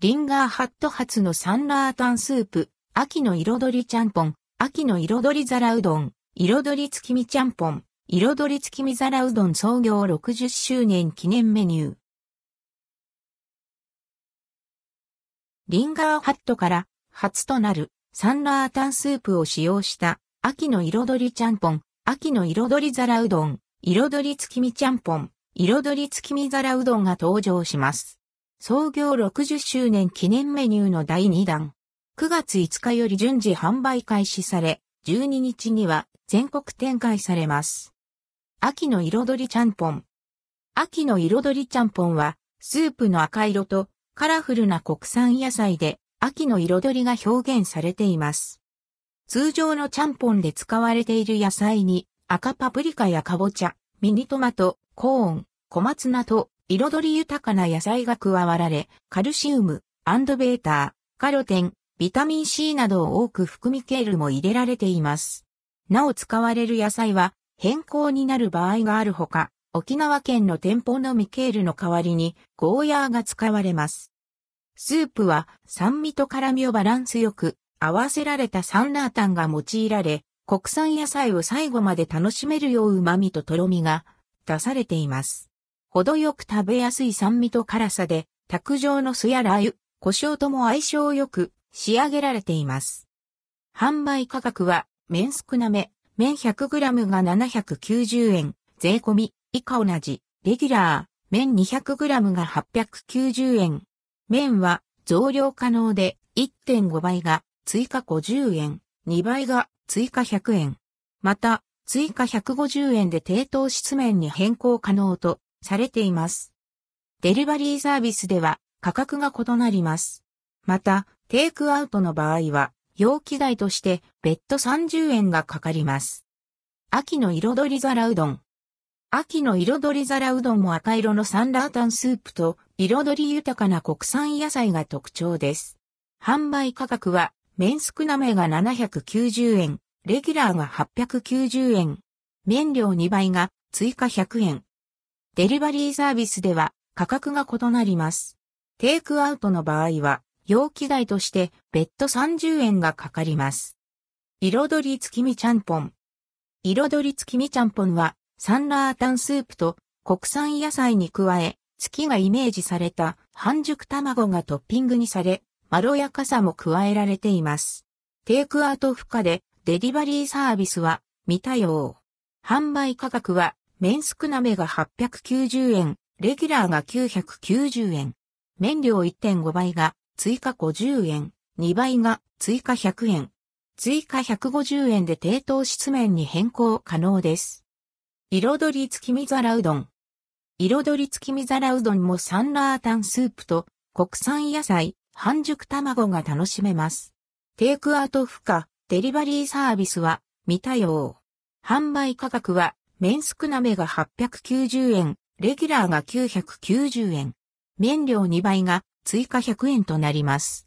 リンガーハット発のサンラータンスープ、秋の彩りちゃんぽん、秋の彩り皿うどん、彩り月見ちゃんぽん、彩り月見皿うどん創業60周年記念メニュー。リンガーハットから初となるサンラータンスープを使用した秋の彩りちゃんぽん、秋の彩り皿うどん、彩り月見ちゃんぽん、彩り月見皿うどんが登場します。創業60周年記念メニューの第2弾。9月5日より順次販売開始され、12日には全国展開されます。秋の彩りちゃんぽん。秋の彩りちゃんぽんは、スープの赤色とカラフルな国産野菜で秋の彩りが表現されています。通常のちゃんぽんで使われている野菜に赤パプリカやかぼちゃ、ミニトマト、コーン、小松菜と彩り豊かな野菜が加わられ、カルシウム、アンドベーター、カロテン、ビタミン C などを多く含みケールも入れられています。なお使われる野菜は変更になる場合があるほか、沖縄県の店舗のミケールの代わりにゴーヤーが使われます。スープは酸味と辛味をバランスよく合わせられたサンラータンが用いられ、国産野菜を最後まで楽しめるよう旨味ととろみが出されています。程よく食べやすい酸味と辛さで、卓上の酢やラー油、胡椒とも相性よく仕上げられています。販売価格は麺少なめ、麺 100g が790円、税込み、以下同じ、レギュラー、麺 200g が890円。麺は増量可能で1.5倍が追加50円、2倍が追加100円。また、追加150円で低糖質麺に変更可能とされています。デリバリーサービスでは価格が異なります。また、テイクアウトの場合は、容器代として別途30円がかかります。秋の彩り皿うどん。秋の彩り皿うどんも赤色のサンラータンスープと彩り豊かな国産野菜が特徴です。販売価格は、麺少なめが790円、レギュラーが890円、麺量2倍が追加100円。デリバリーサービスでは価格が異なります。テイクアウトの場合は、容器代として別途30円がかかります。彩り月見ちゃんぽん。彩り月見ちゃんぽんは、サンラータンスープと国産野菜に加え、月がイメージされた半熟卵がトッピングにされ、まろやかさも加えられています。テイクアウト負荷でデリバリーサービスは未対応。販売価格は麺少なめが890円、レギュラーが990円。麺量1.5倍が追加50円、2倍が追加100円。追加150円で低糖質麺に変更可能です。彩り月見皿うどん。彩り月見皿うどんもサンラータンスープと国産野菜、半熟卵が楽しめます。テイクアウト負荷、デリバリーサービスは未対応。販売価格は麺少なめが890円、レギュラーが990円。麺料2倍が追加100円となります。